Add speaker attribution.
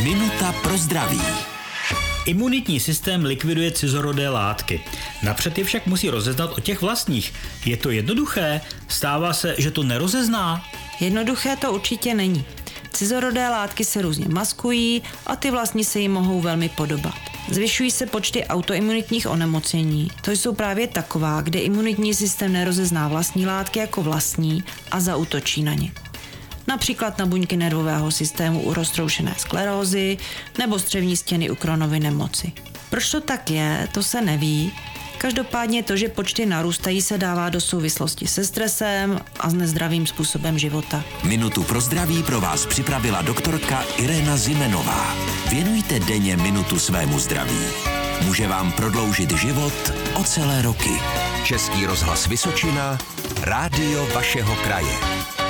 Speaker 1: Minuta pro zdraví.
Speaker 2: Imunitní systém likviduje cizorodé látky. Napřed je však musí rozeznat o těch vlastních. Je to jednoduché? Stává se, že to nerozezná?
Speaker 3: Jednoduché to určitě není. Cizorodé látky se různě maskují a ty vlastní se jim mohou velmi podobat. Zvyšují se počty autoimunitních onemocnění. To jsou právě taková, kde imunitní systém nerozezná vlastní látky jako vlastní a zautočí na ně například na buňky nervového systému u roztroušené sklerózy nebo střevní stěny u kronovy nemoci. Proč to tak je, to se neví. Každopádně to, že počty narůstají, se dává do souvislosti se stresem a s nezdravým způsobem života.
Speaker 1: Minutu pro zdraví pro vás připravila doktorka Irena Zimenová. Věnujte denně minutu svému zdraví. Může vám prodloužit život o celé roky. Český rozhlas Vysočina, rádio vašeho kraje.